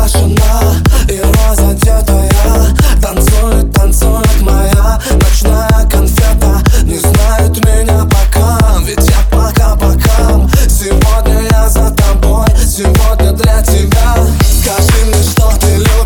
И роза одетая Танцует, танцует моя Ночная конфета. Не знают меня пока Ведь я пока бокам Сегодня я за тобой Сегодня для тебя. Скажи мне, что ты любишь?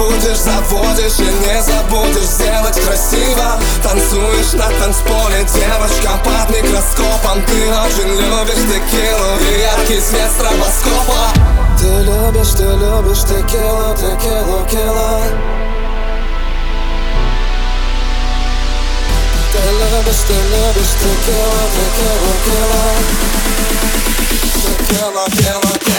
Будешь, заводишь и не забудешь сделать красиво. Танцуешь на танцполе, девочка под микроскопом. Ты очень любишь текилу и яркий свет стробоскопа Ты любишь, ты любишь текилу, текилу, кило. Ты любишь, ты любишь текилу, текилу, кило. Текила, кило, кило, кило